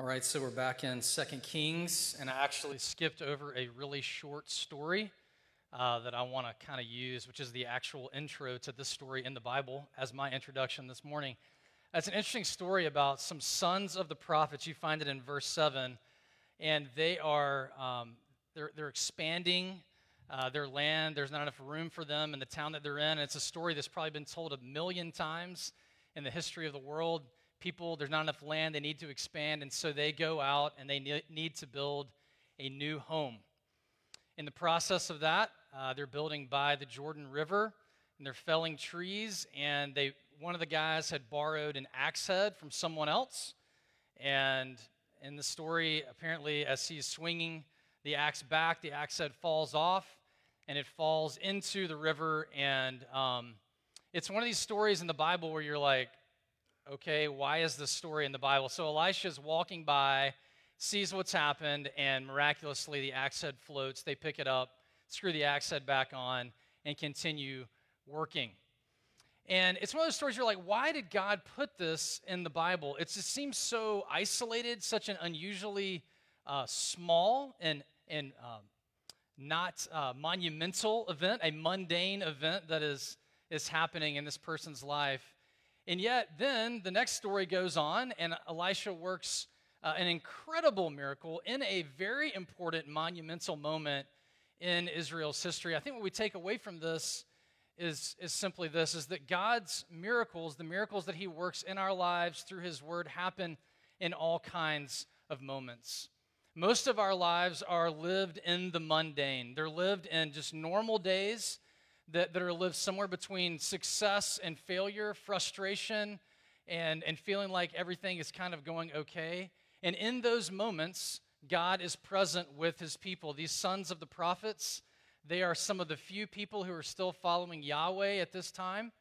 All right, so we're back in Second Kings, and I actually skipped over a really short story uh, that I want to kind of use, which is the actual intro to this story in the Bible as my introduction this morning. It's an interesting story about some sons of the prophets. You find it in verse 7, and they are um, they're, they're expanding uh, their land. There's not enough room for them in the town that they're in. And it's a story that's probably been told a million times in the history of the world people, there's not enough land, they need to expand, and so they go out and they need to build a new home. In the process of that, uh, they're building by the Jordan River, and they're felling trees, and they one of the guys had borrowed an axe head from someone else, and in the story, apparently, as he's swinging the axe back, the axe head falls off, and it falls into the river, and um, it's one of these stories in the Bible where you're like, okay, why is this story in the Bible? So Elisha's walking by, sees what's happened, and miraculously the axe head floats. They pick it up, screw the axe head back on, and continue working. And it's one of those stories you're like, why did God put this in the Bible? It just seems so isolated, such an unusually uh, small and, and um, not uh, monumental event, a mundane event that is, is happening in this person's life. And yet, then the next story goes on, and Elisha works uh, an incredible miracle in a very important, monumental moment in Israel's history. I think what we take away from this is, is simply this is that God's miracles, the miracles that He works in our lives through His Word, happen in all kinds of moments. Most of our lives are lived in the mundane. They're lived in just normal days that, that are lived somewhere between success and failure, frustration, and, and feeling like everything is kind of going okay. And in those moments, God is present with his people. These sons of the prophets, they are some of the few people who are still following Yahweh at this time.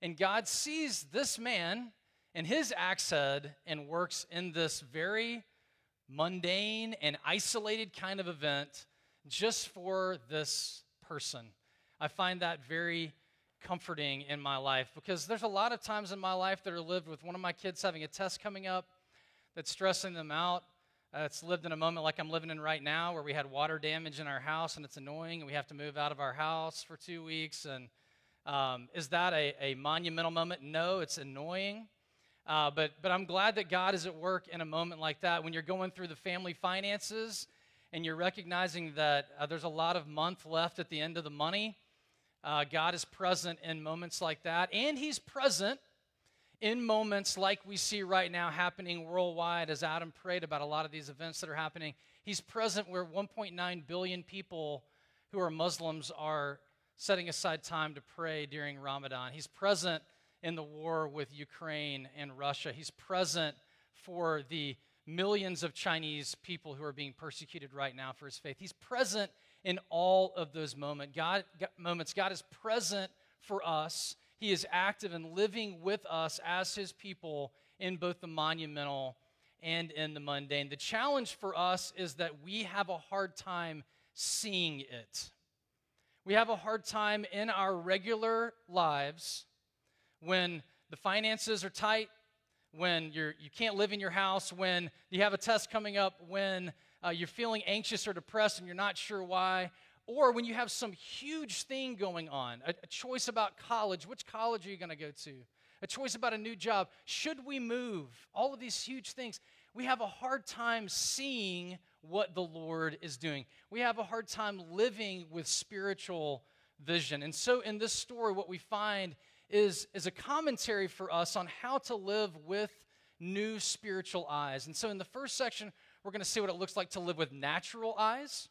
And God sees this man and his axe head and works in this very mundane and isolated kind of event just for this person. I find that very comforting in my life because there's a lot of times in my life that are lived with one of my kids having a test coming up that's stressing them out. Uh, it's lived in a moment like I'm living in right now where we had water damage in our house and it's annoying and we have to move out of our house for two weeks. And um, is that a, a, monumental moment? No, it's annoying. Uh, but, but I'm glad that God is at work in a moment like that when you're going through the family finances and you're recognizing that uh, there's a lot of month left at the end of the money uh, God is present in moments like that, and He's present in moments like we see right now happening worldwide, as Adam prayed about a lot of these events that are happening. He's present where 1.9 billion people who are Muslims are setting aside time to pray during Ramadan. He's present in the war with Ukraine and Russia. He's present for the millions of Chinese people who are being persecuted right now for his faith. He's present in all of those moment. God, moments. God is present for us. He is active and living with us as his people in both the monumental and in the mundane. The challenge for us is that we have a hard time seeing it. We have a hard time in our regular lives when the finances are tight, when you're, you can't live in your house, when you have a test coming up, when uh, you're feeling anxious or depressed and you're not sure why, or when you have some huge thing going on, a, a choice about college, which college are you going to go to? A choice about a new job, should we move? All of these huge things. We have a hard time seeing what the Lord is doing. We have a hard time living with spiritual vision. And so in this story, what we find is, is a commentary for us on how to live with new spiritual eyes. And so in the first section, we're going to see what it looks like to live with natural eyes.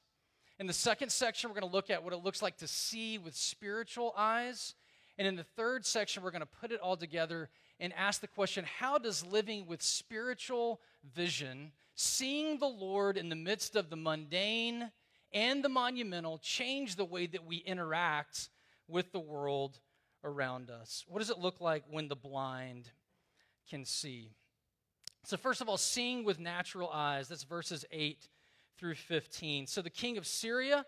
In the second section, we're going to look at what it looks like to see with spiritual eyes. And in the third section, we're going to put it all together and ask the question how does living with spiritual vision, seeing the Lord in the midst of the mundane and the monumental, change the way that we interact with the world around us? What does it look like when the blind can see? So, first of all, seeing with natural eyes. That's verses 8 through 15. So, the king of Syria,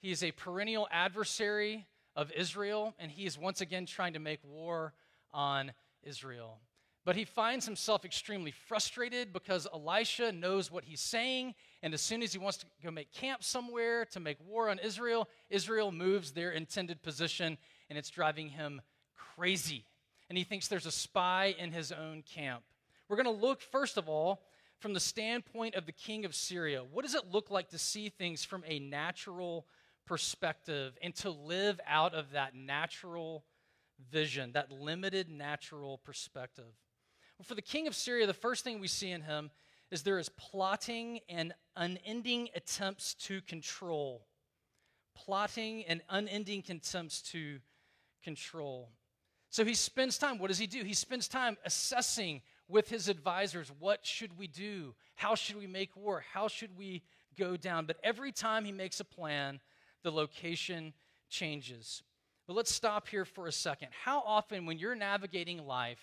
he is a perennial adversary of Israel, and he is once again trying to make war on Israel. But he finds himself extremely frustrated because Elisha knows what he's saying. And as soon as he wants to go make camp somewhere to make war on Israel, Israel moves their intended position, and it's driving him crazy. And he thinks there's a spy in his own camp. We're going to look, first of all, from the standpoint of the king of Syria. What does it look like to see things from a natural perspective and to live out of that natural vision, that limited natural perspective? Well, for the king of Syria, the first thing we see in him is there is plotting and unending attempts to control. Plotting and unending attempts to control. So he spends time, what does he do? He spends time assessing with his advisors what should we do? How should we make war? How should we go down? But every time he makes a plan, the location changes. But let's stop here for a second. How often, when you're navigating life,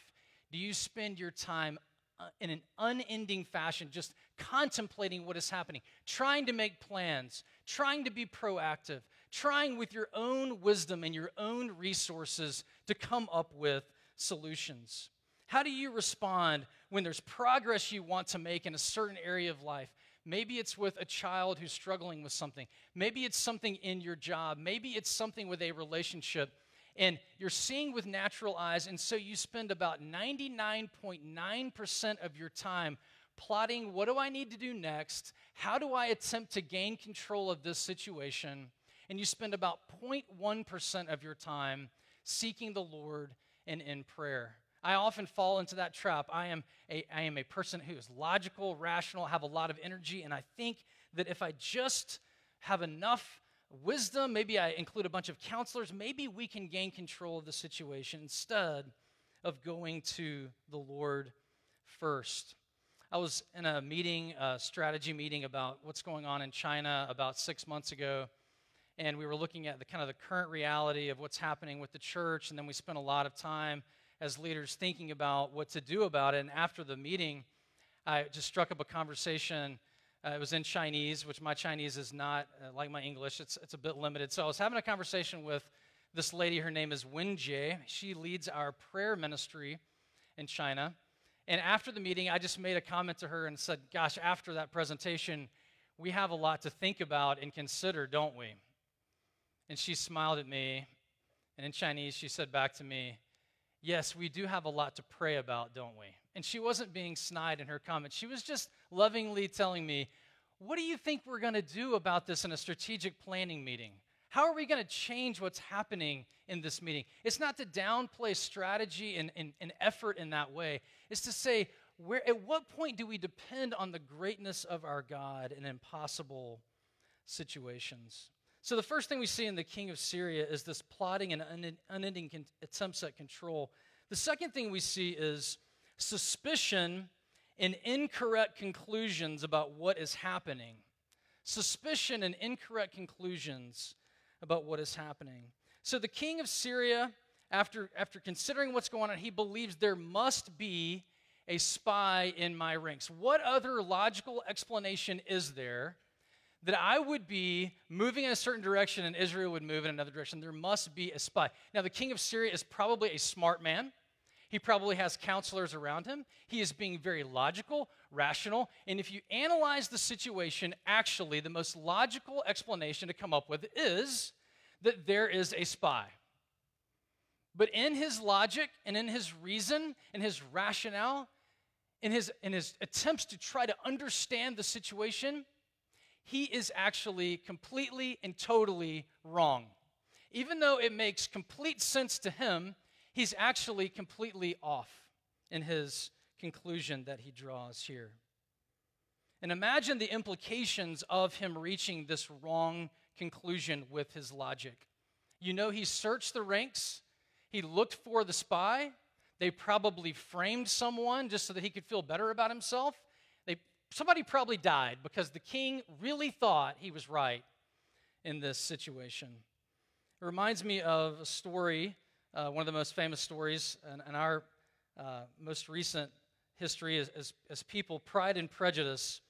do you spend your time uh, in an unending fashion just contemplating what is happening, trying to make plans, trying to be proactive, trying with your own wisdom and your own resources to come up with solutions? How do you respond when there's progress you want to make in a certain area of life? Maybe it's with a child who's struggling with something. Maybe it's something in your job. Maybe it's something with a relationship and you're seeing with natural eyes, and so you spend about 99.9% of your time plotting what do I need to do next? How do I attempt to gain control of this situation? And you spend about 0.1% of your time seeking the Lord and in prayer. I often fall into that trap. I am a, I am a person who is logical, rational, have a lot of energy, and I think that if I just have enough wisdom, maybe I include a bunch of counselors, maybe we can gain control of the situation instead of going to the Lord first. I was in a meeting, a strategy meeting about what's going on in China about six months ago, and we were looking at the kind of the current reality of what's happening with the church, and then we spent a lot of time as leaders thinking about what to do about it. And after the meeting, I just struck up a conversation uh, it was in Chinese, which my Chinese is not uh, like my English. It's, it's a bit limited. So I was having a conversation with this lady. Her name is Wen Jie. She leads our prayer ministry in China. And after the meeting, I just made a comment to her and said, Gosh, after that presentation, we have a lot to think about and consider, don't we? And she smiled at me. And in Chinese, she said back to me, Yes, we do have a lot to pray about, don't we? And she wasn't being snide in her comment. She was just lovingly telling me, What do you think we're going to do about this in a strategic planning meeting? How are we going to change what's happening in this meeting? It's not to downplay strategy and, and, and effort in that way. It's to say, where, at what point do we depend on the greatness of our God in impossible situations? So, the first thing we see in the king of Syria is this plotting and unending attempts at control. The second thing we see is suspicion and incorrect conclusions about what is happening. Suspicion and incorrect conclusions about what is happening. So the king of Syria, after, after considering what's going on, he believes there must be a spy in my ranks. What other logical explanation is there that I would be moving in a certain direction and Israel would move in another direction? There must be a spy. Now, the king of Syria is probably a smart man. He probably has counselors around him. He is being very logical, rational. And if you analyze the situation, actually, the most logical explanation to come up with is that there is a spy. But in his logic and in his reason and his rationale, in his, in his attempts to try to understand the situation, he is actually completely and totally wrong. Even though it makes complete sense to him, he's actually completely off in his conclusion that he draws here. And imagine the implications of him reaching this wrong conclusion with his logic. You know, he searched the ranks, he looked for the spy. They probably framed someone just so that he could feel better about himself. Somebody probably died because the king really thought he was right in this situation. It reminds me of a story uh, one of the most famous stories in, in our uh, most recent history is, as, as people, Pride and Prejudice.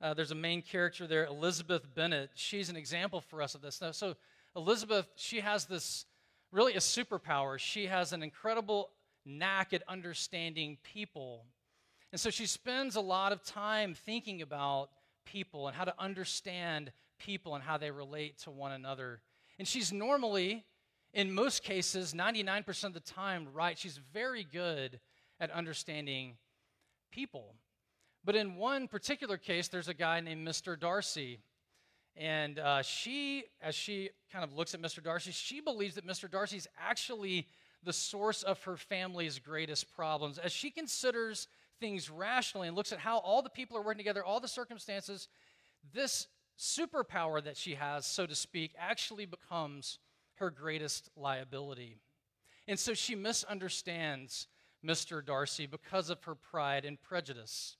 Uh, there's a main character there, Elizabeth Bennet. She's an example for us of this. Now, so, Elizabeth, she has this really a superpower. She has an incredible knack at understanding people. And so she spends a lot of time thinking about people and how to understand people and how they relate to one another. And she's normally, in most cases, 99% of the time, right. She's very good at understanding people. But in one particular case, there's a guy named Mr. Darcy. And uh, she, as she kind of looks at Mr. Darcy, she believes that Mr. Darcy is actually the source of her family's greatest problems. As she considers things rationally and looks at how all the people are working together, all the circumstances, this superpower that she has, so to speak, actually becomes her greatest liability. And so she misunderstands Mr. Darcy because of her pride and prejudice.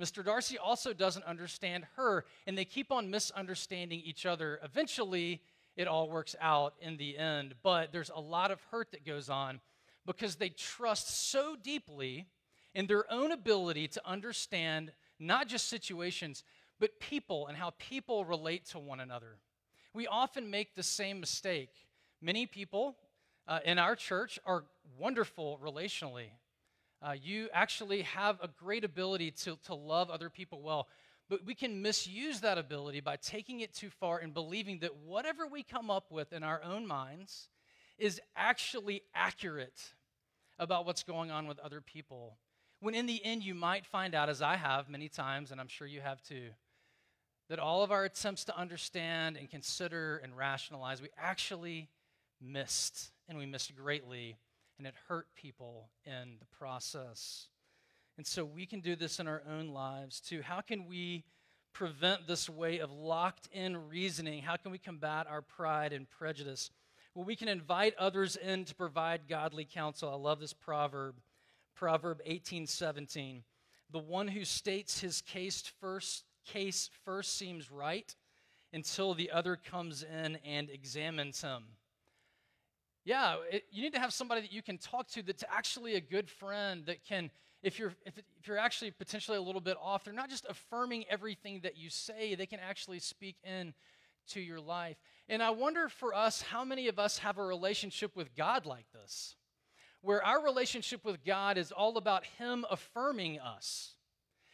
Mr. Darcy also doesn't understand her, and they keep on misunderstanding each other. Eventually, it all works out in the end, but there's a lot of hurt that goes on because they trust so deeply in their own ability to understand not just situations, but people and how people relate to one another. We often make the same mistake. Many people uh, in our church are wonderful relationally. Uh, you actually have a great ability to, to love other people well, but we can misuse that ability by taking it too far and believing that whatever we come up with in our own minds is actually accurate about what's going on with other people. When in the end, you might find out, as I have many times, and I'm sure you have too, that all of our attempts to understand and consider and rationalize, we actually missed, and we missed greatly, and it hurt people in the process. And so we can do this in our own lives too. How can we prevent this way of locked in reasoning? How can we combat our pride and prejudice? Well, we can invite others in to provide godly counsel. I love this proverb, Proverb 18:17. The one who states his case first case first seems right until the other comes in and examines him. Yeah, it, you need to have somebody that you can talk to that's actually a good friend that can, if you're, if, if you're actually potentially a little bit off, they're not just affirming everything that you say, they can actually speak in to your life. And I wonder for us, how many of us have a relationship with God like this? Where our relationship with God is all about Him affirming us.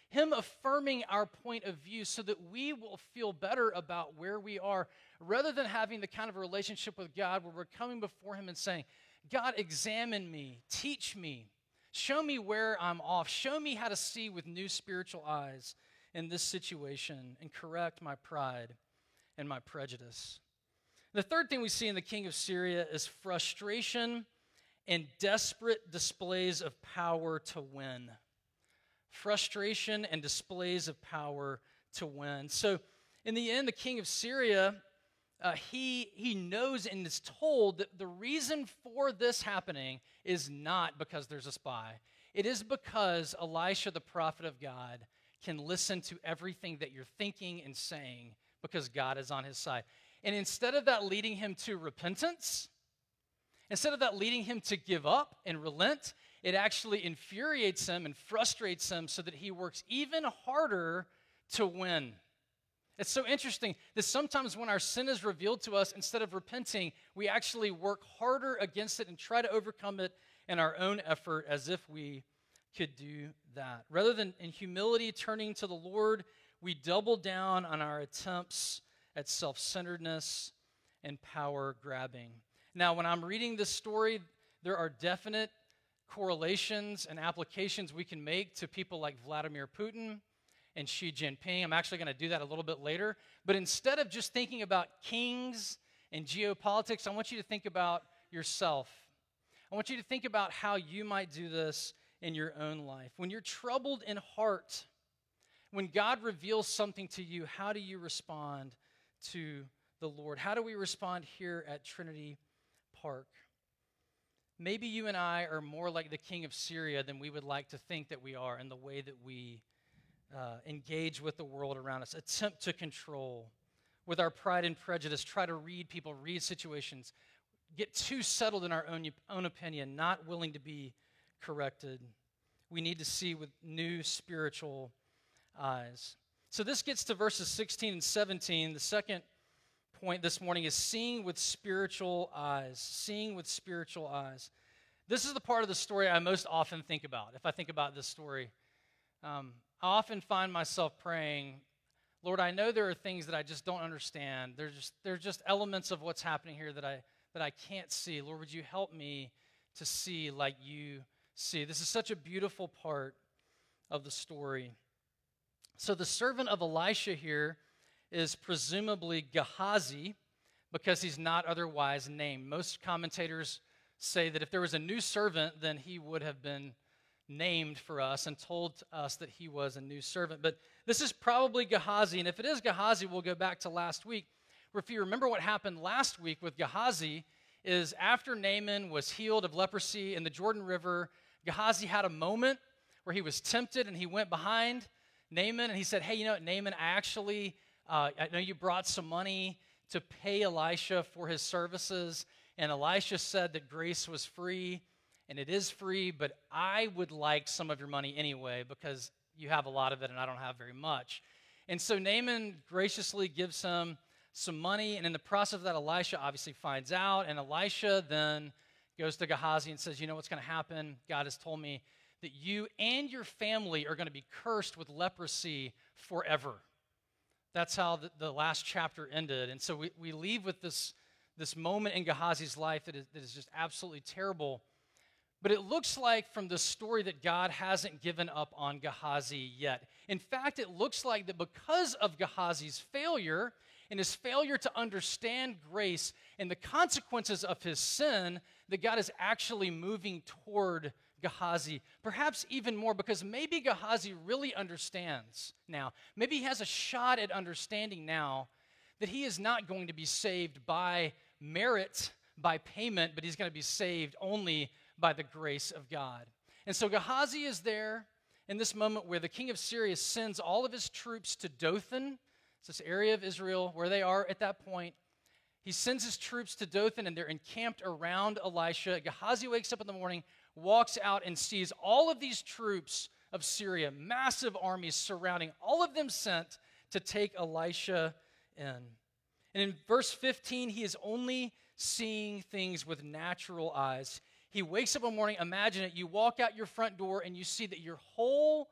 Him affirming our point of view so that we will feel better about where we are, rather than having the kind of relationship with God where we're coming before Him and saying, God, examine me, teach me, show me where I'm off, show me how to see with new spiritual eyes in this situation, and correct my pride and my prejudice. The third thing we see in the king of Syria is frustration and desperate displays of power to win frustration and displays of power to win. So, in the end, the king of Syria, uh, he, he knows and is told that the reason for this happening is not because there's a spy. It is because Elisha, the prophet of God, can listen to everything that you're thinking and saying because God is on his side. And instead of that leading him to repentance, instead of that leading him to give up and relent, it actually infuriates him and frustrates him so that he works even harder to win. It's so interesting that sometimes when our sin is revealed to us, instead of repenting, we actually work harder against it and try to overcome it in our own effort as if we could do that. Rather than in humility turning to the Lord, we double down on our attempts at self centeredness and power grabbing. Now, when I'm reading this story, there are definite correlations and applications we can make to people like Vladimir Putin and Xi Jinping. I'm actually going to do that a little bit later. But instead of just thinking about kings and geopolitics, I want you to think about yourself. I want you to think about how you might do this in your own life. When you're troubled in heart, when God reveals something to you, how do you respond to the Lord? How do we respond here at Trinity Park? maybe you and I are more like the king of Syria than we would like to think that we are in the way that we uh, engage with the world around us, attempt to control with our pride and prejudice, try to read people, read situations, get too settled in our own, own opinion, not willing to be corrected. We need to see with new spiritual eyes. So this gets to verses 16 and 17. The second point this morning is seeing with spiritual eyes. Seeing with spiritual eyes. this is the part of the story I most often think about if I think about this story. Um, I often find myself praying, Lord, I know there are things that I just don't understand. There's just, there's just elements of what's happening here that I, that I can't see. Lord, would you help me to see like you see? This is such a beautiful part of the story. So the servant of Elisha here is presumably Gehazi because he's not otherwise named. Most commentators say that if there was a new servant, then he would have been named for us and told us that he was a new servant. But this is probably Gehazi. And if it is Gehazi, we'll go back to last week. Where if you remember what happened last week with Gehazi, is after Naaman was healed of leprosy in the Jordan River, Gehazi had a moment where he was tempted and he went behind Naaman and he said, Hey, you know what, Naaman, I actually, uh, I know you brought some money to pay Elisha for his services. And Elisha said that grace was free, and it is free, but I would like some of your money anyway because you have a lot of it and I don't have very much. And so Naaman graciously gives him some money, and in the process of that, Elisha obviously finds out, and Elisha then goes to Gehazi and says, You know what's going to happen? God has told me that you and your family are going to be cursed with leprosy forever. That's how the, the last chapter ended. And so we, we leave with this, this moment in Gehazi's life that is, that is just absolutely terrible. But it looks like from the story that God hasn't given up on Gehazi yet. In fact, it looks like that because of Gehazi's failure and his failure to understand grace and the consequences of his sin, that God is actually moving toward Gehazi, perhaps even more because maybe Gehazi really understands now. Maybe he has a shot at understanding now that he is not going to be saved by merit, by payment, but he's going to be saved only by the grace of God. And so Gehazi is there in this moment where the king of Syria sends all of his troops to Dothan. It's this area of Israel where they are at that point. He sends his troops to Dothan and they're encamped around Elisha. Gehazi wakes up in the morning, walks out and sees all of these troops of Syria, massive armies surrounding, all of them sent to take Elisha in. And in verse 15, he is only seeing things with natural eyes. He wakes up one morning, imagine it, you walk out your front door and you see that your whole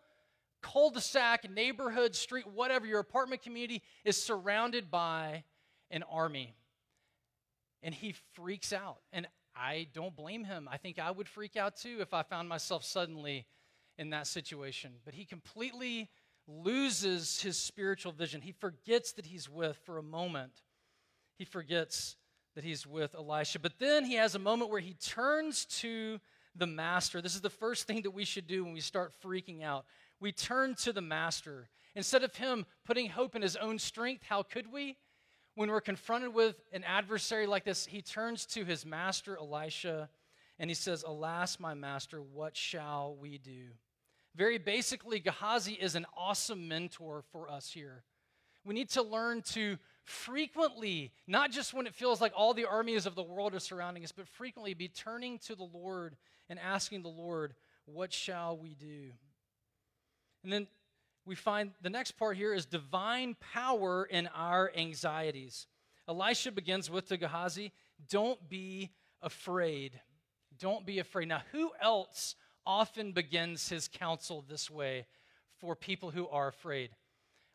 cul de sac, neighborhood, street, whatever, your apartment community is surrounded by an army. And he freaks out. And I don't blame him. I think I would freak out too if I found myself suddenly in that situation. But he completely loses his spiritual vision. He forgets that he's with, for a moment, he forgets that he's with Elisha. But then he has a moment where he turns to the master. This is the first thing that we should do when we start freaking out. We turn to the master. Instead of him putting hope in his own strength, how could we? When we're confronted with an adversary like this, he turns to his master, Elisha, and he says, Alas, my master, what shall we do? Very basically, Gehazi is an awesome mentor for us here. We need to learn to frequently, not just when it feels like all the armies of the world are surrounding us, but frequently be turning to the Lord and asking the Lord, What shall we do? And then we find the next part here is divine power in our anxieties. Elisha begins with the Gehazi, don't be afraid. Don't be afraid. Now, who else often begins his counsel this way for people who are afraid?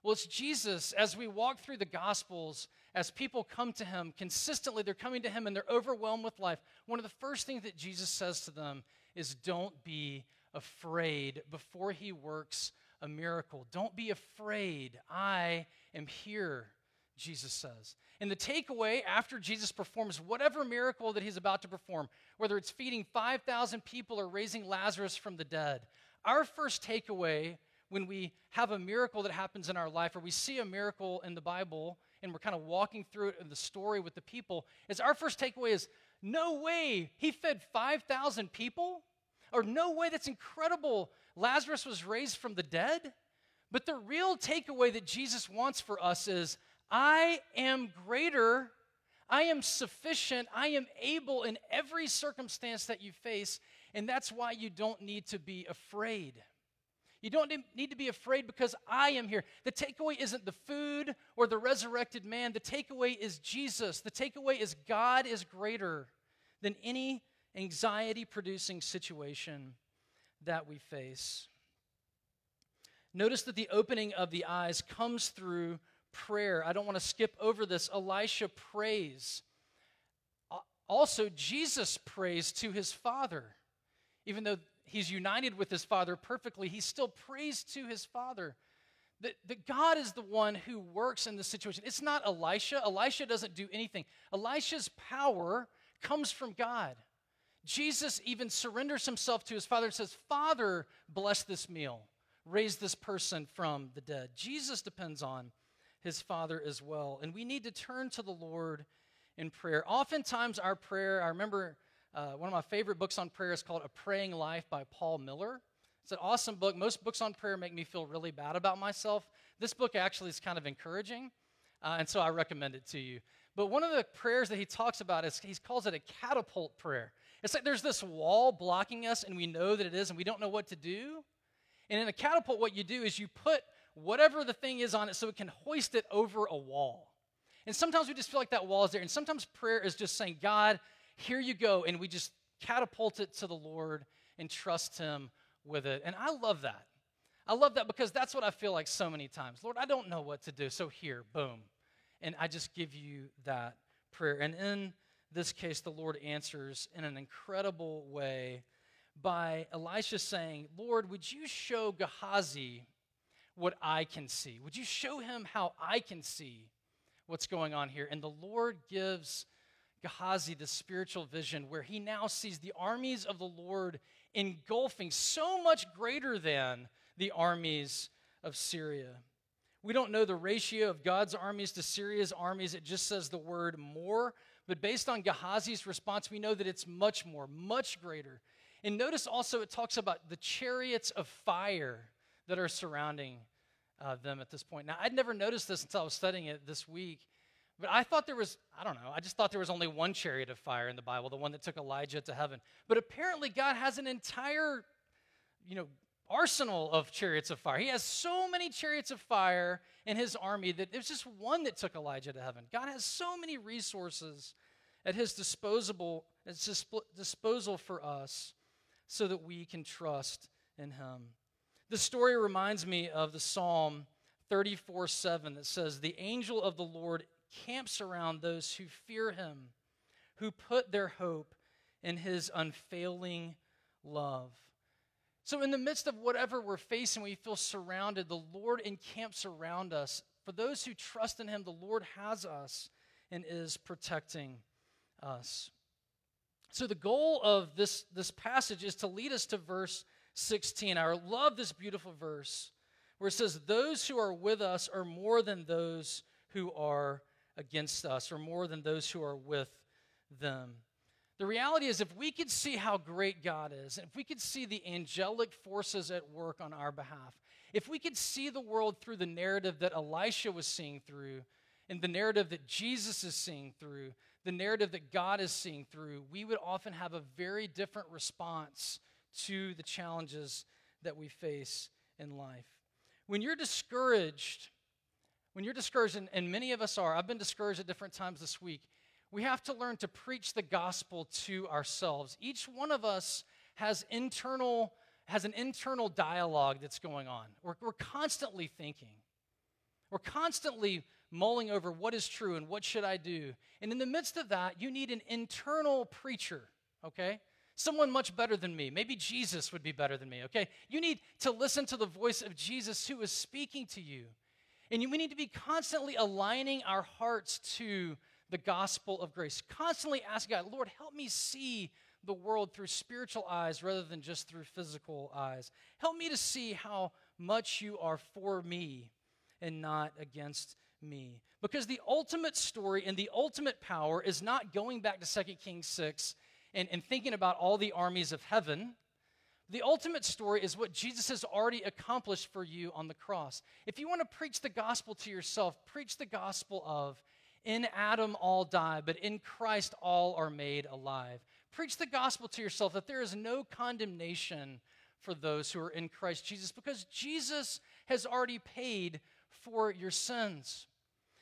Well, it's Jesus. As we walk through the Gospels, as people come to him consistently, they're coming to him and they're overwhelmed with life. One of the first things that Jesus says to them is, Don't be afraid before he works a miracle. Don't be afraid. I am here, Jesus says. And the takeaway after Jesus performs whatever miracle that he's about to perform, whether it's feeding 5,000 people or raising Lazarus from the dead, our first takeaway when we have a miracle that happens in our life or we see a miracle in the Bible and we're kind of walking through it in the story with the people is our first takeaway is no way he fed 5,000 people or no way that's incredible Lazarus was raised from the dead. But the real takeaway that Jesus wants for us is I am greater, I am sufficient, I am able in every circumstance that you face, and that's why you don't need to be afraid. You don't need to be afraid because I am here. The takeaway isn't the food or the resurrected man. The takeaway is Jesus. The takeaway is God is greater than any anxiety producing situation that we face. Notice that the opening of the eyes comes through prayer. I don't want to skip over this. Elisha prays. Also, Jesus prays to his Father. Even though he's united with his Father perfectly, he still prays to his Father. That, that God is the one who works in this situation. It's not Elisha. Elisha doesn't do anything. Elisha's power comes from God. Jesus even surrenders himself to his Father and says, Father, bless this meal, raise this person from the dead. Jesus depends on his Father as well. And we need to turn to the Lord in prayer. Oftentimes, our prayer, I remember uh, one of my favorite books on prayer is called A Praying Life by Paul Miller. It's an awesome book. Most books on prayer make me feel really bad about myself. This book actually is kind of encouraging, uh, and so I recommend it to you. But one of the prayers that he talks about is he calls it a catapult prayer. It's like there's this wall blocking us, and we know that it is, and we don't know what to do. And in a catapult, what you do is you put whatever the thing is on it so it can hoist it over a wall. And sometimes we just feel like that wall is there. And sometimes prayer is just saying, God, here you go. And we just catapult it to the Lord and trust Him with it. And I love that. I love that because that's what I feel like so many times. Lord, I don't know what to do. So here, boom. And I just give you that prayer. And in this case, the Lord answers in an incredible way by Elisha saying, Lord, would you show Gehazi what I can see? Would you show him how I can see what's going on here? And the Lord gives Gehazi the spiritual vision where he now sees the armies of the Lord engulfing so much greater than the armies of Syria. We don't know the ratio of God's armies to Syria's armies. It just says the word more. But based on Gehazi's response, we know that it's much more, much greater. And notice also it talks about the chariots of fire that are surrounding uh, them at this point. Now, I'd never noticed this until I was studying it this week, but I thought there was, I don't know, I just thought there was only one chariot of fire in the Bible, the one that took Elijah to heaven. But apparently, God has an entire, you know, arsenal of chariots of fire. He has so many chariots of fire in his army that there's just one that took Elijah to heaven. God has so many resources at his disposable, at disposal for us so that we can trust in him. The story reminds me of the Psalm 34 7 that says, The angel of the Lord camps around those who fear him, who put their hope in his unfailing love. So, in the midst of whatever we're facing, we feel surrounded. The Lord encamps around us. For those who trust in him, the Lord has us and is protecting us. So, the goal of this, this passage is to lead us to verse 16. I love this beautiful verse where it says, Those who are with us are more than those who are against us, or more than those who are with them. The reality is, if we could see how great God is, if we could see the angelic forces at work on our behalf, if we could see the world through the narrative that Elisha was seeing through, and the narrative that Jesus is seeing through, the narrative that God is seeing through, we would often have a very different response to the challenges that we face in life. When you're discouraged, when you're discouraged, and, and many of us are, I've been discouraged at different times this week, we have to learn to preach the gospel to ourselves. Each one of us has internal has an internal dialogue that's going on. We're, we're constantly thinking. We're constantly mulling over what is true and what should I do. And in the midst of that, you need an internal preacher, okay? someone much better than me. Maybe Jesus would be better than me, okay? You need to listen to the voice of Jesus who is speaking to you. And we need to be constantly aligning our hearts to the gospel of grace. Constantly ask God, Lord, help me see the world through spiritual eyes rather than just through physical eyes. Help me to see how much you are for me and not against me. Because the ultimate story and the ultimate power is not going back to 2 Kings 6 and, and thinking about all the armies of heaven, the ultimate story is what Jesus has already accomplished for you on the cross. If you want to preach the gospel to yourself, preach the gospel of in Adam all die, but in Christ all are made alive. Preach the gospel to yourself that there is no condemnation for those who are in Christ Jesus because Jesus has already paid for your sins.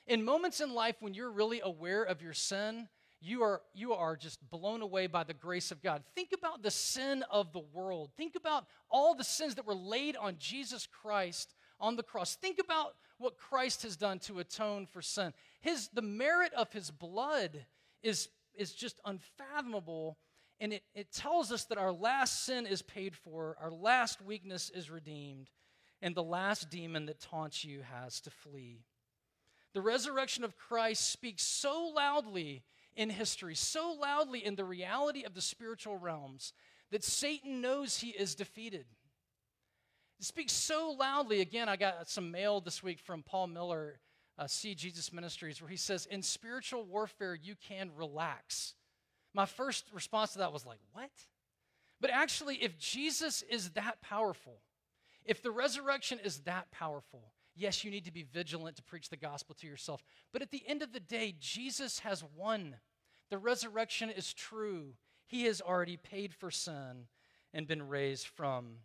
In moments in life when you're really aware of your sin, you are, you are just blown away by the grace of God. Think about the sin of the world. Think about all the sins that were laid on Jesus Christ on the cross. Think about what Christ has done to atone for sin. His, the merit of his blood is, is just unfathomable. And it, it tells us that our last sin is paid for, our last weakness is redeemed, and the last demon that taunts you has to flee. The resurrection of Christ speaks so loudly in history, so loudly in the reality of the spiritual realms, that Satan knows he is defeated. It speaks so loudly. Again, I got some mail this week from Paul Miller, uh, See Jesus Ministries, where he says, In spiritual warfare, you can relax. My first response to that was like, What? But actually, if Jesus is that powerful, if the resurrection is that powerful, Yes, you need to be vigilant to preach the gospel to yourself. But at the end of the day, Jesus has won. The resurrection is true. He has already paid for sin and been raised from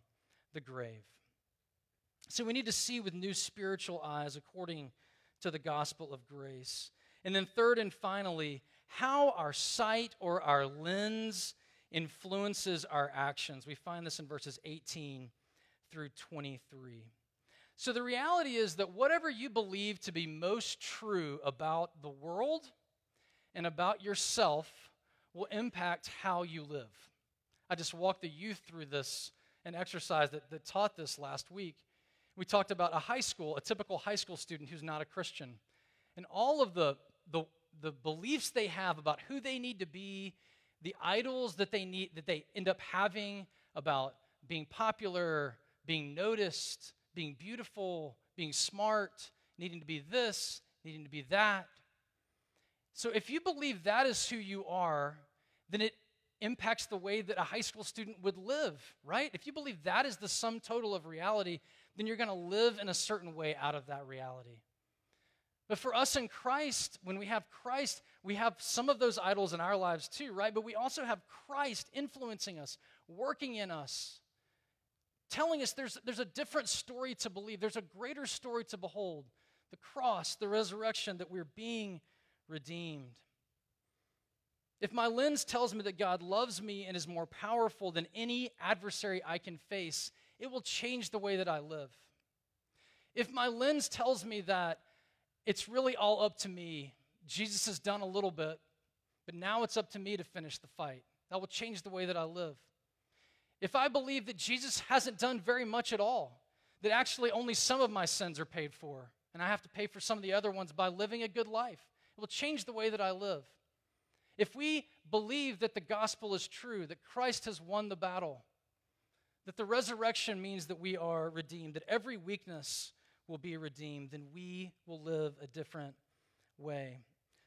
the grave. So we need to see with new spiritual eyes according to the gospel of grace. And then, third and finally, how our sight or our lens influences our actions. We find this in verses 18 through 23. So the reality is that whatever you believe to be most true about the world and about yourself will impact how you live. I just walked the youth through this an exercise that, that taught this last week. We talked about a high school, a typical high school student who's not a Christian, and all of the, the, the beliefs they have about who they need to be, the idols that they need that they end up having about being popular, being noticed, being beautiful, being smart, needing to be this, needing to be that. So if you believe that is who you are, then it impacts the way that a high school student would live, right? If you believe that is the sum total of reality, then you're going to live in a certain way out of that reality. But for us in Christ, when we have Christ, we have some of those idols in our lives too, right? But we also have Christ influencing us, working in us telling us there's, there's a different story to believe, there's a greater story to behold the cross, the resurrection, that we're being redeemed. If my lens tells me that God loves me and is more powerful than any adversary I can face, it will change the way that I live. If my lens tells me that it's really all up to me, Jesus has done a little bit, but now it's up to me to finish the fight, that will change the way that I live if I believe that Jesus hasn't done very much at all, that actually only some of my sins are paid for, and I have to pay for some of the other ones by living a good life, it will change the way that I live. If we believe that the gospel is true, that Christ has won the battle, that the resurrection means that we are redeemed, that every weakness will be redeemed, then we will live a different way.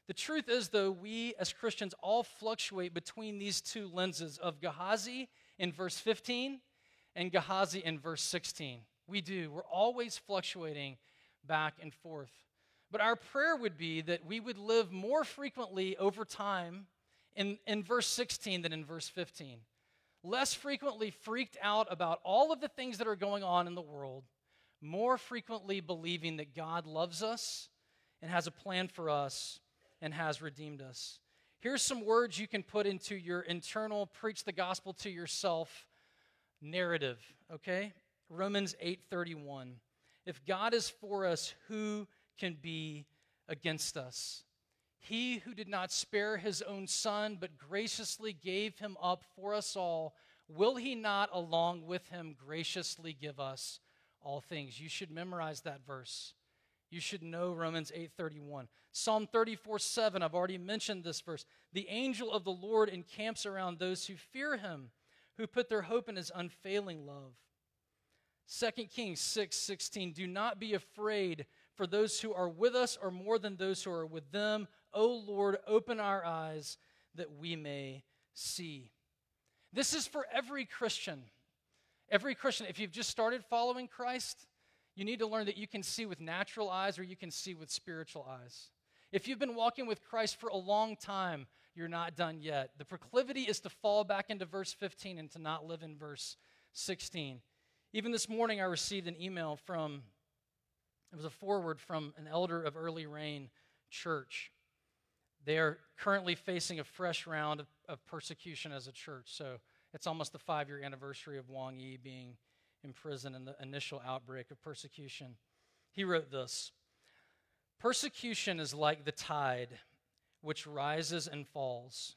The truth is, though, we as Christians all fluctuate between these two lenses of Gehazi in verse 15 and Gehazi in verse 16. We do. We're always fluctuating back and forth. But our prayer would be that we would live more frequently over time in, in verse 16 than in verse 15. Less frequently freaked out about all of the things that are going on in the world, more frequently believing that God loves us and has a plan for us and has redeemed us. Here's some words you can put into your internal preach the gospel to yourself narrative, okay? Romans 8:31. If God is for us, who can be against us? He who did not spare his own son but graciously gave him up for us all, will he not along with him graciously give us all things? You should memorize that verse. You should know Romans 8:31. Psalm 34 7, I've already mentioned this verse. The angel of the Lord encamps around those who fear him, who put their hope in his unfailing love. 2 Kings 6 16, do not be afraid, for those who are with us are more than those who are with them. O Lord, open our eyes that we may see. This is for every Christian. Every Christian, if you've just started following Christ, you need to learn that you can see with natural eyes or you can see with spiritual eyes. If you've been walking with Christ for a long time, you're not done yet. The proclivity is to fall back into verse 15 and to not live in verse 16. Even this morning, I received an email from, it was a forward from an elder of Early Rain Church they are currently facing a fresh round of, of persecution as a church. So it's almost the five year anniversary of Wang Yi being imprisoned in the initial outbreak of persecution. He wrote this Persecution is like the tide which rises and falls.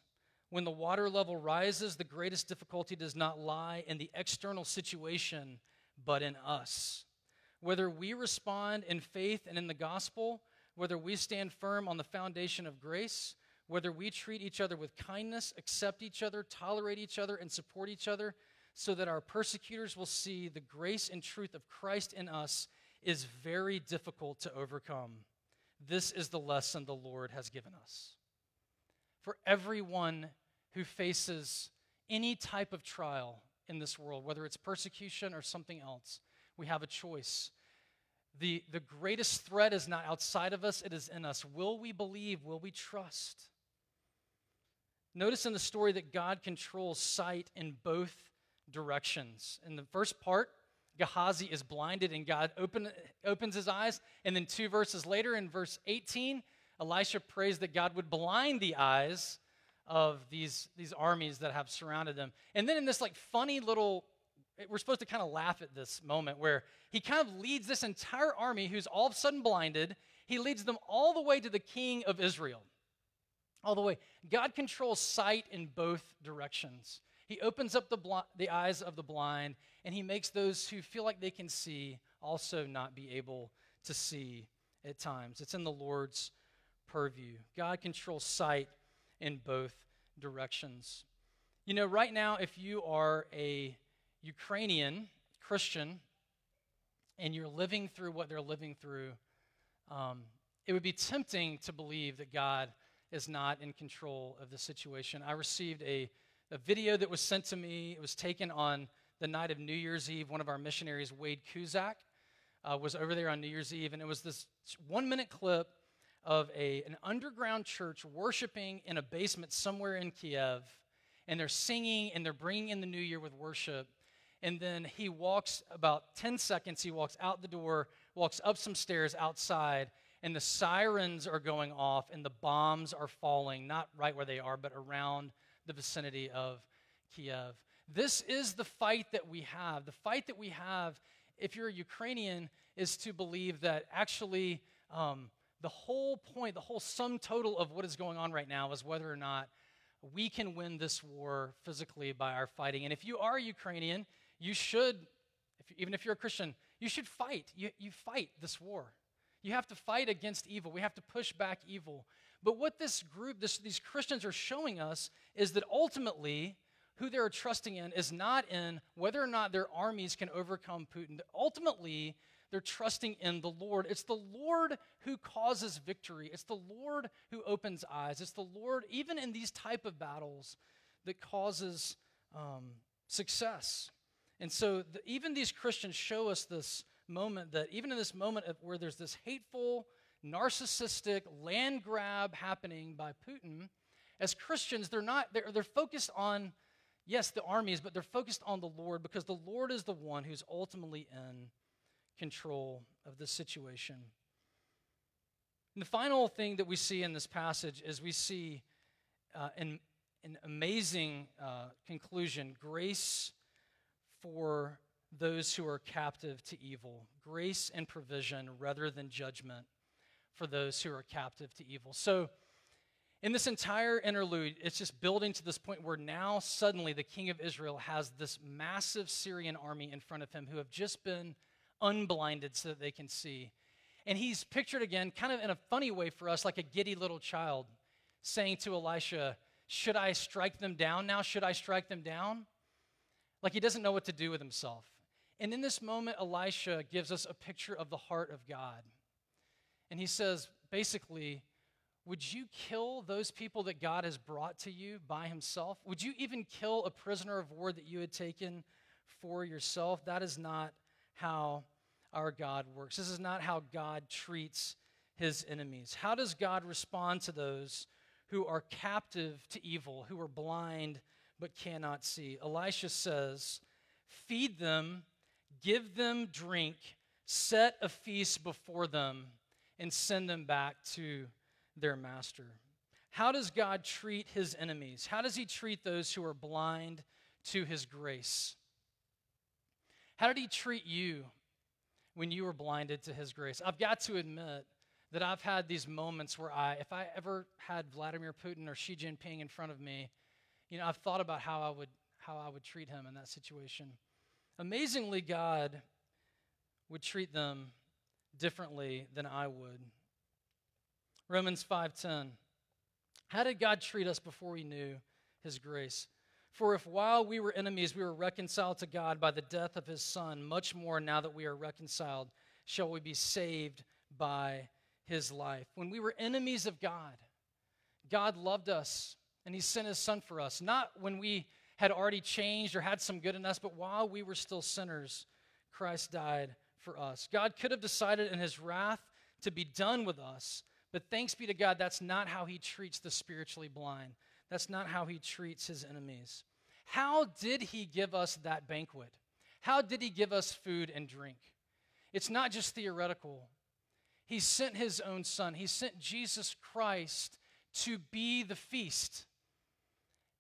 When the water level rises, the greatest difficulty does not lie in the external situation, but in us. Whether we respond in faith and in the gospel, whether we stand firm on the foundation of grace, whether we treat each other with kindness, accept each other, tolerate each other, and support each other, so that our persecutors will see the grace and truth of Christ in us, is very difficult to overcome. This is the lesson the Lord has given us. For everyone who faces any type of trial in this world, whether it's persecution or something else, we have a choice. The, the greatest threat is not outside of us, it is in us. Will we believe? Will we trust? Notice in the story that God controls sight in both directions. In the first part, Gehazi is blinded and God open, opens his eyes. And then two verses later, in verse 18, Elisha prays that God would blind the eyes of these, these armies that have surrounded them. And then in this like funny little we're supposed to kind of laugh at this moment where he kind of leads this entire army who's all of a sudden blinded. He leads them all the way to the king of Israel. All the way. God controls sight in both directions. He opens up the, bl- the eyes of the blind, and he makes those who feel like they can see also not be able to see at times. It's in the Lord's purview. God controls sight in both directions. You know, right now, if you are a Ukrainian Christian and you're living through what they're living through, um, it would be tempting to believe that God is not in control of the situation. I received a, a video that was sent to me. It was taken on the night of New Year's Eve. One of our missionaries, Wade Kuzak, uh, was over there on New Year's Eve, and it was this one minute clip of a, an underground church worshiping in a basement somewhere in Kiev. And they're singing and they're bringing in the new year with worship and then he walks about 10 seconds, he walks out the door, walks up some stairs outside, and the sirens are going off and the bombs are falling, not right where they are, but around the vicinity of Kiev. This is the fight that we have. The fight that we have, if you're a Ukrainian, is to believe that actually um, the whole point, the whole sum total of what is going on right now is whether or not we can win this war physically by our fighting. And if you are a Ukrainian, you should, if, even if you're a Christian, you should fight. You, you fight this war. You have to fight against evil. We have to push back evil. But what this group, this, these Christians are showing us is that ultimately, who they're trusting in is not in whether or not their armies can overcome Putin. Ultimately, they're trusting in the Lord. It's the Lord who causes victory. It's the Lord who opens eyes. It's the Lord, even in these type of battles, that causes um, success. And so, the, even these Christians show us this moment that, even in this moment of, where there's this hateful, narcissistic land grab happening by Putin, as Christians, they're not, they're, they're focused on, yes, the armies, but they're focused on the Lord because the Lord is the one who's ultimately in control of the situation. And the final thing that we see in this passage is we see uh, an, an amazing uh, conclusion grace for those who are captive to evil, grace and provision rather than judgment for those who are captive to evil. So, in this entire interlude, it's just building to this point where now suddenly the king of Israel has this massive Syrian army in front of him who have just been unblinded so that they can see. And he's pictured again, kind of in a funny way for us, like a giddy little child saying to Elisha, Should I strike them down now? Should I strike them down? Like he doesn't know what to do with himself. And in this moment, Elisha gives us a picture of the heart of God. And he says, basically, would you kill those people that God has brought to you by himself? Would you even kill a prisoner of war that you had taken for yourself? That is not how our God works. This is not how God treats his enemies. How does God respond to those who are captive to evil, who are blind but cannot see. Elisha says, Feed them, give them drink, set a feast before them, and send them back to their master. How does God treat his enemies? How does he treat those who are blind to his grace? How did he treat you when you were blinded to his grace? I've got to admit that I've had these moments where I, if I ever had Vladimir Putin or Xi Jinping in front of me, you know, I've thought about how I would how I would treat him in that situation. Amazingly, God would treat them differently than I would. Romans 5:10. How did God treat us before we knew his grace? For if while we were enemies we were reconciled to God by the death of his son, much more now that we are reconciled shall we be saved by his life. When we were enemies of God, God loved us and he sent his son for us, not when we had already changed or had some good in us, but while we were still sinners, Christ died for us. God could have decided in his wrath to be done with us, but thanks be to God, that's not how he treats the spiritually blind. That's not how he treats his enemies. How did he give us that banquet? How did he give us food and drink? It's not just theoretical. He sent his own son, he sent Jesus Christ to be the feast.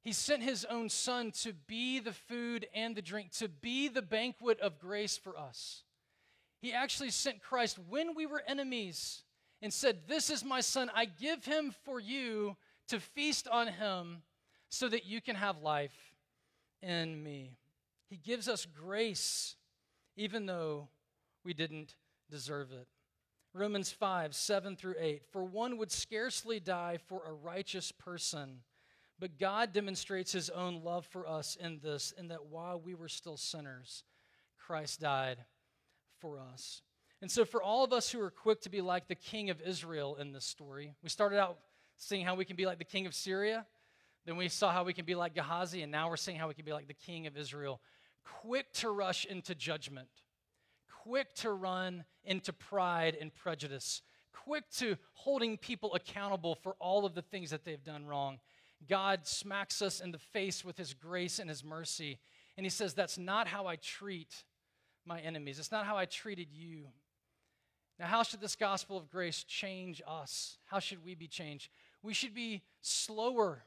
He sent his own son to be the food and the drink, to be the banquet of grace for us. He actually sent Christ when we were enemies and said, This is my son. I give him for you to feast on him so that you can have life in me. He gives us grace even though we didn't deserve it. Romans 5, 7 through 8. For one would scarcely die for a righteous person but God demonstrates his own love for us in this, in that while we were still sinners, Christ died for us. And so, for all of us who are quick to be like the king of Israel in this story, we started out seeing how we can be like the king of Syria. Then we saw how we can be like Gehazi, and now we're seeing how we can be like the king of Israel. Quick to rush into judgment, quick to run into pride and prejudice, quick to holding people accountable for all of the things that they've done wrong God smacks us in the face with his grace and his mercy. And he says, That's not how I treat my enemies. It's not how I treated you. Now, how should this gospel of grace change us? How should we be changed? We should be slower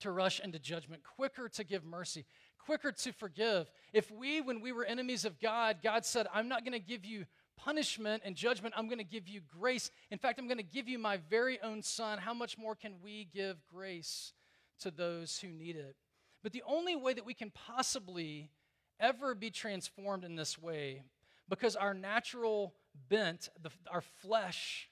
to rush into judgment, quicker to give mercy, quicker to forgive. If we, when we were enemies of God, God said, I'm not going to give you punishment and judgment, I'm going to give you grace. In fact, I'm going to give you my very own son. How much more can we give grace to those who need it? But the only way that we can possibly ever be transformed in this way, because our natural bent, the, our flesh,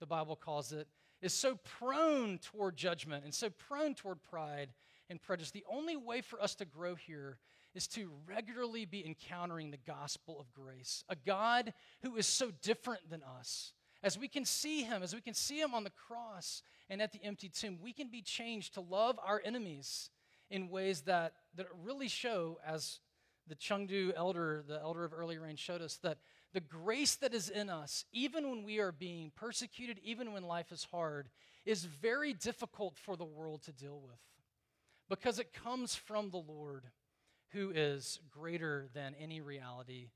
the Bible calls it, is so prone toward judgment and so prone toward pride and prejudice. The only way for us to grow here is to regularly be encountering the gospel of grace, a God who is so different than us. As we can see him, as we can see him on the cross and at the empty tomb, we can be changed to love our enemies in ways that, that really show, as the Chengdu elder, the elder of early rain, showed us, that the grace that is in us, even when we are being persecuted, even when life is hard, is very difficult for the world to deal with because it comes from the Lord who is greater than any reality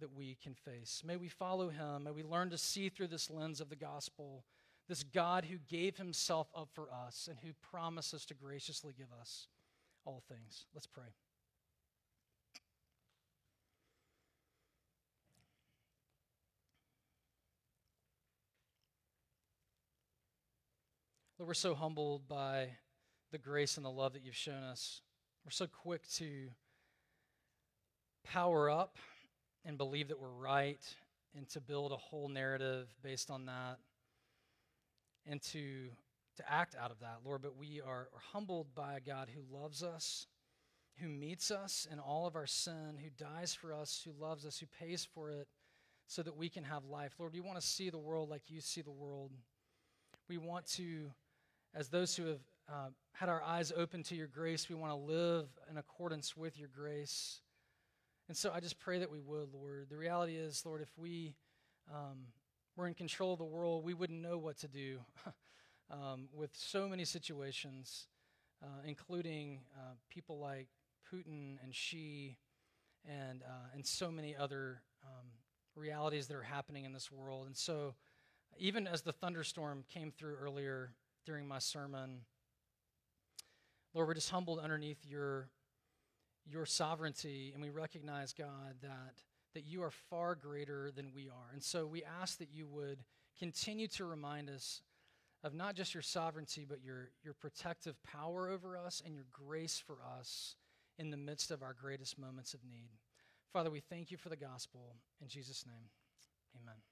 that we can face. May we follow him. May we learn to see through this lens of the gospel this God who gave himself up for us and who promises to graciously give us all things. Let's pray. Lord, we're so humbled by the grace and the love that you've shown us. We're so quick to power up and believe that we're right and to build a whole narrative based on that and to to act out of that lord. But we are, are humbled by a god who loves us who meets us in all of our sin who dies for us who loves us who pays for it so that we can have life. Lord we want to see the world like you see the world. We want to as those who have uh, had our eyes open to your grace we want to live in accordance with your grace and so I just pray that we would, Lord. The reality is, Lord, if we um, were in control of the world, we wouldn't know what to do um, with so many situations, uh, including uh, people like Putin and Xi and, uh, and so many other um, realities that are happening in this world. And so, even as the thunderstorm came through earlier during my sermon. Lord, we're just humbled underneath your, your sovereignty, and we recognize, God, that, that you are far greater than we are. And so we ask that you would continue to remind us of not just your sovereignty, but your, your protective power over us and your grace for us in the midst of our greatest moments of need. Father, we thank you for the gospel. In Jesus' name, amen.